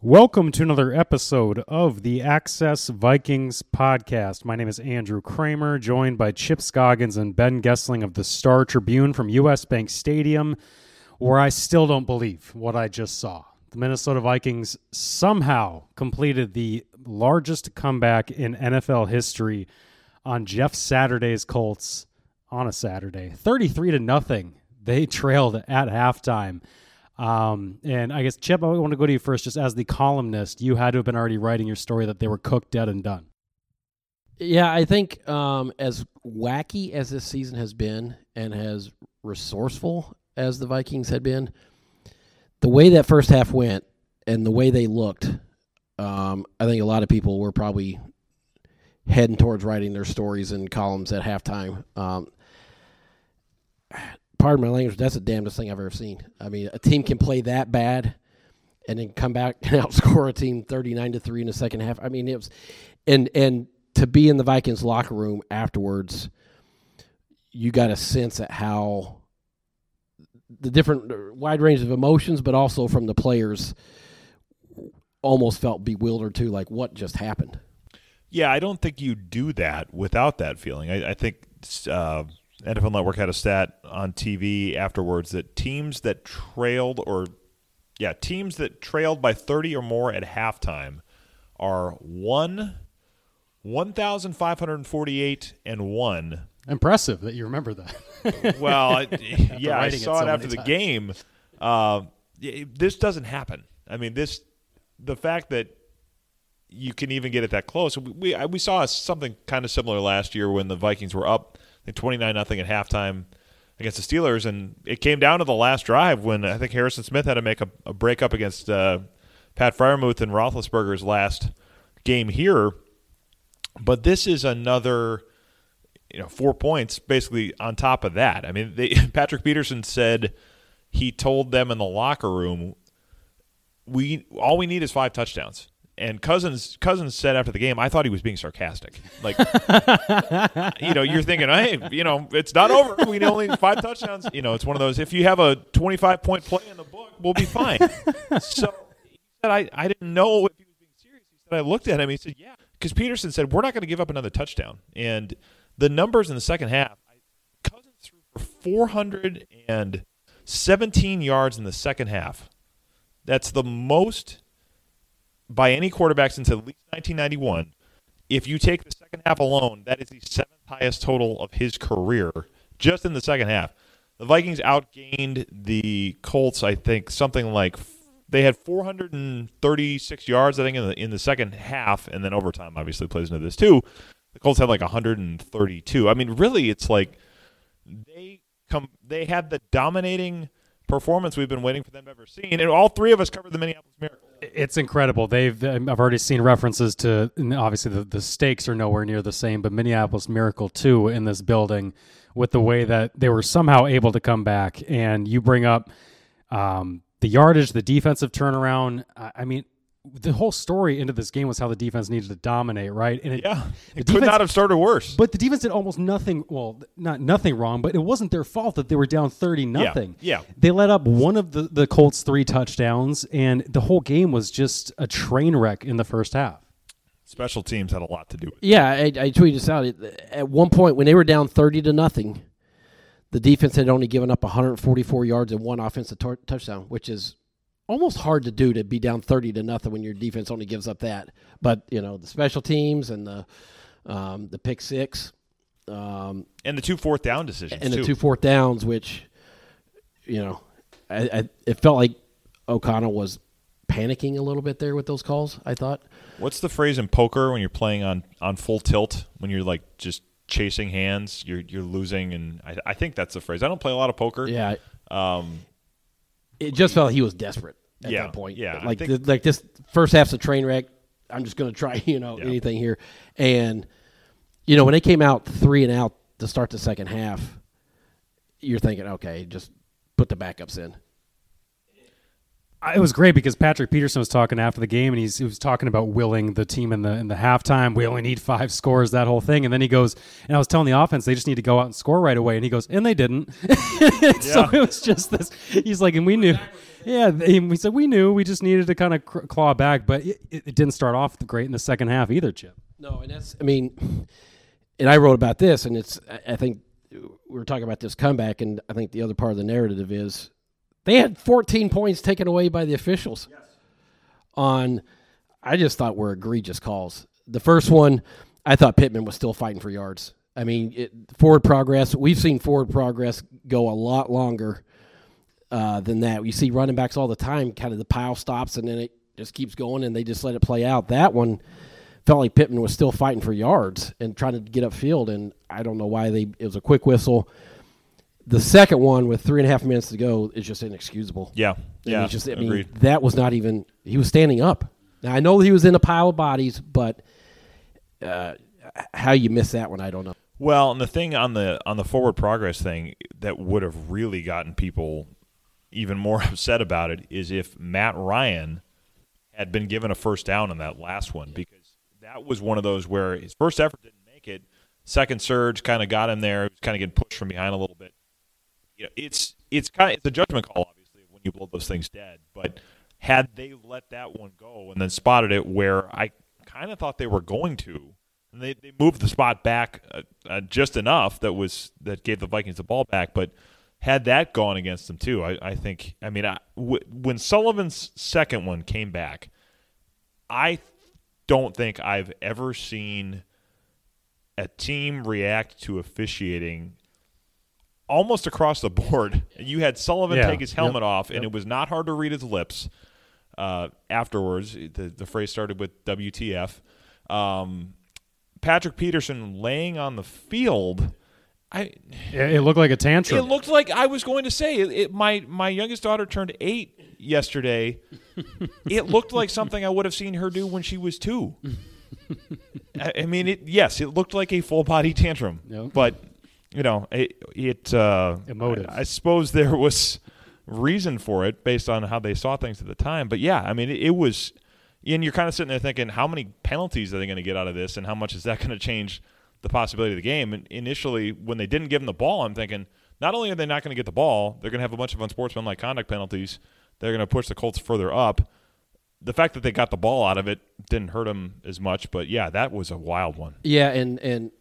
Welcome to another episode of the Access Vikings podcast. My name is Andrew Krammer, joined by Chip Scoggins and Ben Goessling of the Star Tribune from US Bank Stadium, where I still don't believe what I just saw. The Minnesota Vikings somehow completed the largest comeback in NFL history on Jeff Saturday's Colts on a Saturday. 33 to nothing. They trailed at halftime. Um, and I guess Chip, I want to go to you first, just as the columnist. You had to have been already writing your story that they were cooked, dead, and done. Yeah, I think um, as wacky as this season has been, and as resourceful as the Vikings had been, the way that first half went and the way they looked, um, I think a lot of people were probably heading towards writing their stories and columns at halftime. Um, pardon my language, that's the damnedest thing I've ever seen. I mean, a team can play that bad and then come back and outscore a team 39 to 3 in the second half. I mean, it was and and to be in the Vikings locker room afterwards, you got a sense at how the different wide range of emotions, but also from the players almost felt bewildered too, like what just happened. Yeah, I don't think you do that without that feeling. I, I think uh, NFL Network had a stat on TV afterwards that teams that trailed or yeah, teams that trailed by 30 or more at halftime are 1 1548 and 1. Impressive that you remember that. well, I, yeah, I saw it, so after the times. game. Uh, this doesn't happen. I mean, this the fact that you can even get it that close. We we, we saw something kind of similar last year when the Vikings were up 29 nothing at halftime against the Steelers, and it came down to the last drive when I think Harrison Smith had to make a, a break up against uh, Pat Freiermuth and Roethlisberger's last game here. But this is another, you know, four points basically on top of that. I mean, they, Patrick Peterson said he told them in the locker room, "We all we need is five touchdowns." And Cousins Cousins said after the game, I thought he was being sarcastic. Like, you know, you're thinking, hey, you know, it's not over. We only five touchdowns. You know, it's one of those. If you have a 25 point play in the book, we'll be fine. so he said, I, I didn't know if he was being serious. He said, I looked at him. He said, yeah, because Peterson said we're not going to give up another touchdown. And the numbers in the second half, Cousins threw for 417 yards in the second half. That's the most by any quarterback since at least 1991. If you take the second half alone, that is the seventh highest total of his career just in the second half. The Vikings outgained the Colts, I think, something like they had 436 yards, I think, in the in the second half, and then overtime obviously plays into this too. The Colts had like 132. I mean, really, it's like they come they had the dominating performance we've been waiting for them to ever seen. and all three of us covered the Minneapolis Miracle. It's incredible. They've um, I've already seen references to obviously the, the stakes are nowhere near the same, but Minneapolis Miracle two in this building with the way that they were somehow able to come back. And you bring up um, the yardage, the defensive turnaround. I, I mean, the whole story into this game was how the defense needed to dominate, right? And it, yeah, it defense, could not have started worse. But the defense did almost nothing. Well, not nothing wrong, but it wasn't their fault that they were down thirty nothing. Yeah, yeah. they let up one of the the Colts' three touchdowns, and the whole game was just a train wreck in the first half. Special teams had a lot to do with it. Yeah, I, I tweeted this out. At one point, when they were down thirty to nothing, the defense had only given up 144 yards and one offensive t- touchdown, which is almost hard to do to be down 30 to nothing when your defense only gives up that. But, you know, the special teams and the um, the pick six. Um, and the two fourth down decisions. And too. the two fourth downs, which, you know, I, I, it felt like O'Connell was panicking a little bit there with those calls, I thought. What's the phrase in poker when you're playing on, on full tilt, when you're like just chasing hands, you're you're losing, and I, I think that's the phrase. I don't play a lot of poker. Yeah. Um, it just felt like he was desperate at yeah, that point. Yeah, like the, like this first half's a train wreck. I'm just going to try, you know, yeah. anything here. And you know, when they came out three and out to start the second half, you're thinking, okay, just put the backups in it was great because Patrick Peterson was talking after the game, and he's he was talking about willing the team in the in the halftime. We only need five scores, that whole thing. And then he goes, and I was telling the offense they just need to go out and score right away. And he goes, and they didn't. so it was just this. He's like, and we knew. yeah, we said we knew. We just needed to kind of claw back, but it, it, didn't start off great in the second half either, Chip. No, and that's I mean, and I wrote about this, and it's I think we were talking about this comeback, and I think the other part of the narrative is they had 14 points taken away by the officials yes. on. I just thought were egregious calls. The first one, I thought Pittman was still fighting for yards. I mean, it, forward progress. We've seen forward progress go a lot longer uh, than that. You see running backs all the time. Kind of the pile stops and then it just keeps going, and they just let it play out. That one felt like Pittman was still fighting for yards and trying to get upfield, and I don't know why they. It was a quick whistle. The second one with three and a half minutes to go is just inexcusable. Yeah, yeah. Just, I mean, agreed. that was not even. He was standing up. Now I know he was in a pile of bodies, but uh, how you miss that one, I don't know. Well, and the thing on the on the forward progress thing that would have really gotten people even more upset about it is if Matt Ryan had been given a first down on that last one because that was one of those where his first effort didn't make it. Second surge kind of got him there. He was kind of getting pushed from behind a little bit. You know, it's it's kind of it's a judgment call, obviously, when you blow those things dead. But had they let that one go and then spotted it where I kind of thought they were going to, and they, they moved the spot back uh, uh, just enough that was that gave the Vikings the ball back. But had that gone against them too, I, I think. I mean, I, w- when Sullivan's second one came back, I don't think I've ever seen a team react to officiating almost across the board. You had Sullivan yeah. take his helmet yep. off, and yep. it was not hard to read his lips. Uh, afterwards, the the phrase started with WTF. Um, Patrick Peterson laying on the field. I it looked like a tantrum. It looked like I was going to say it, it, my my youngest daughter turned eight yesterday. it looked like something I would have seen her do when she was two. I, I, mean, it yes, it looked like a full body tantrum, yep. but you know, it it uh, emotive. I, I, suppose there was reason for it based on how they saw things at the time, but yeah, I mean, it, it was and you're kind of sitting there thinking, how many penalties are they going to get out of this, and how much is that going to change the possibility of the game? And initially, when they didn't give them the ball, I'm thinking, not only are they not going to get the ball, they're going to have a bunch of unsportsmanlike conduct penalties. They're going to push the Colts further up. The fact that they got the ball out of it didn't hurt them as much, but yeah, that was a wild one. Yeah, and and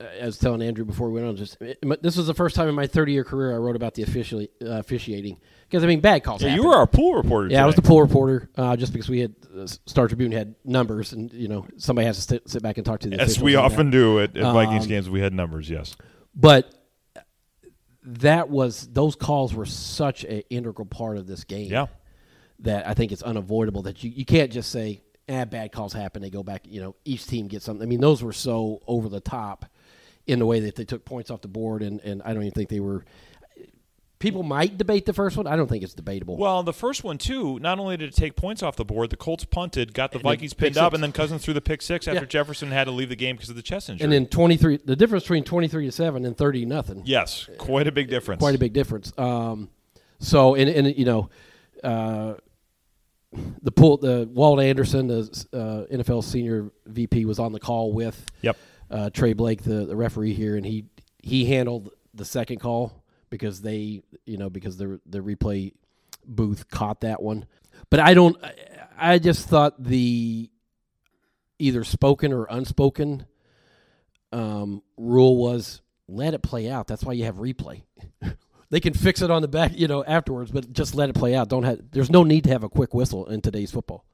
I was telling Andrew before we went on, just this was the first time in my 30 year career I wrote about the officially, uh, officiating because I mean bad calls. Yeah, you were our pool reporter. Yeah, today. I was the pool reporter uh, just because we had uh, Star Tribune had numbers, and you know somebody has to sit, sit back and talk to the. Yes, we often do at, at Vikings um, games. We had numbers, yes, but that was those calls were such an integral part of this game. Yeah, that I think it's unavoidable that you you can't just say. Ah, bad calls happen. They go back. You know, each team gets something. I mean, those were so over the top in the way that they took points off the board, and, and I don't even think they were. People might debate the first one. I don't think it's debatable. Well, the first one too. Not only did it take points off the board, the Colts punted, got the and Vikings pinned up, and then Cousins threw the pick six after yeah. Jefferson had to leave the game because of the chest injury. And then twenty three. The difference between twenty three to seven and thirty nothing. Yes, quite a big difference. Quite a big difference. Um, so and and you know. Uh, the pool, the Walt Anderson, the uh, NFL senior VP, was on the call with yep uh, Tra Blake, the, the referee here, and he he handled the second call because they you know because the the replay booth caught that one. But I don't. I just thought the either spoken or unspoken um, rule was let it play out. That's why you have replay. they can fix it on the back, you know, afterwards, but just let it play out. Don't have. There's no need to have a quick whistle in today's football.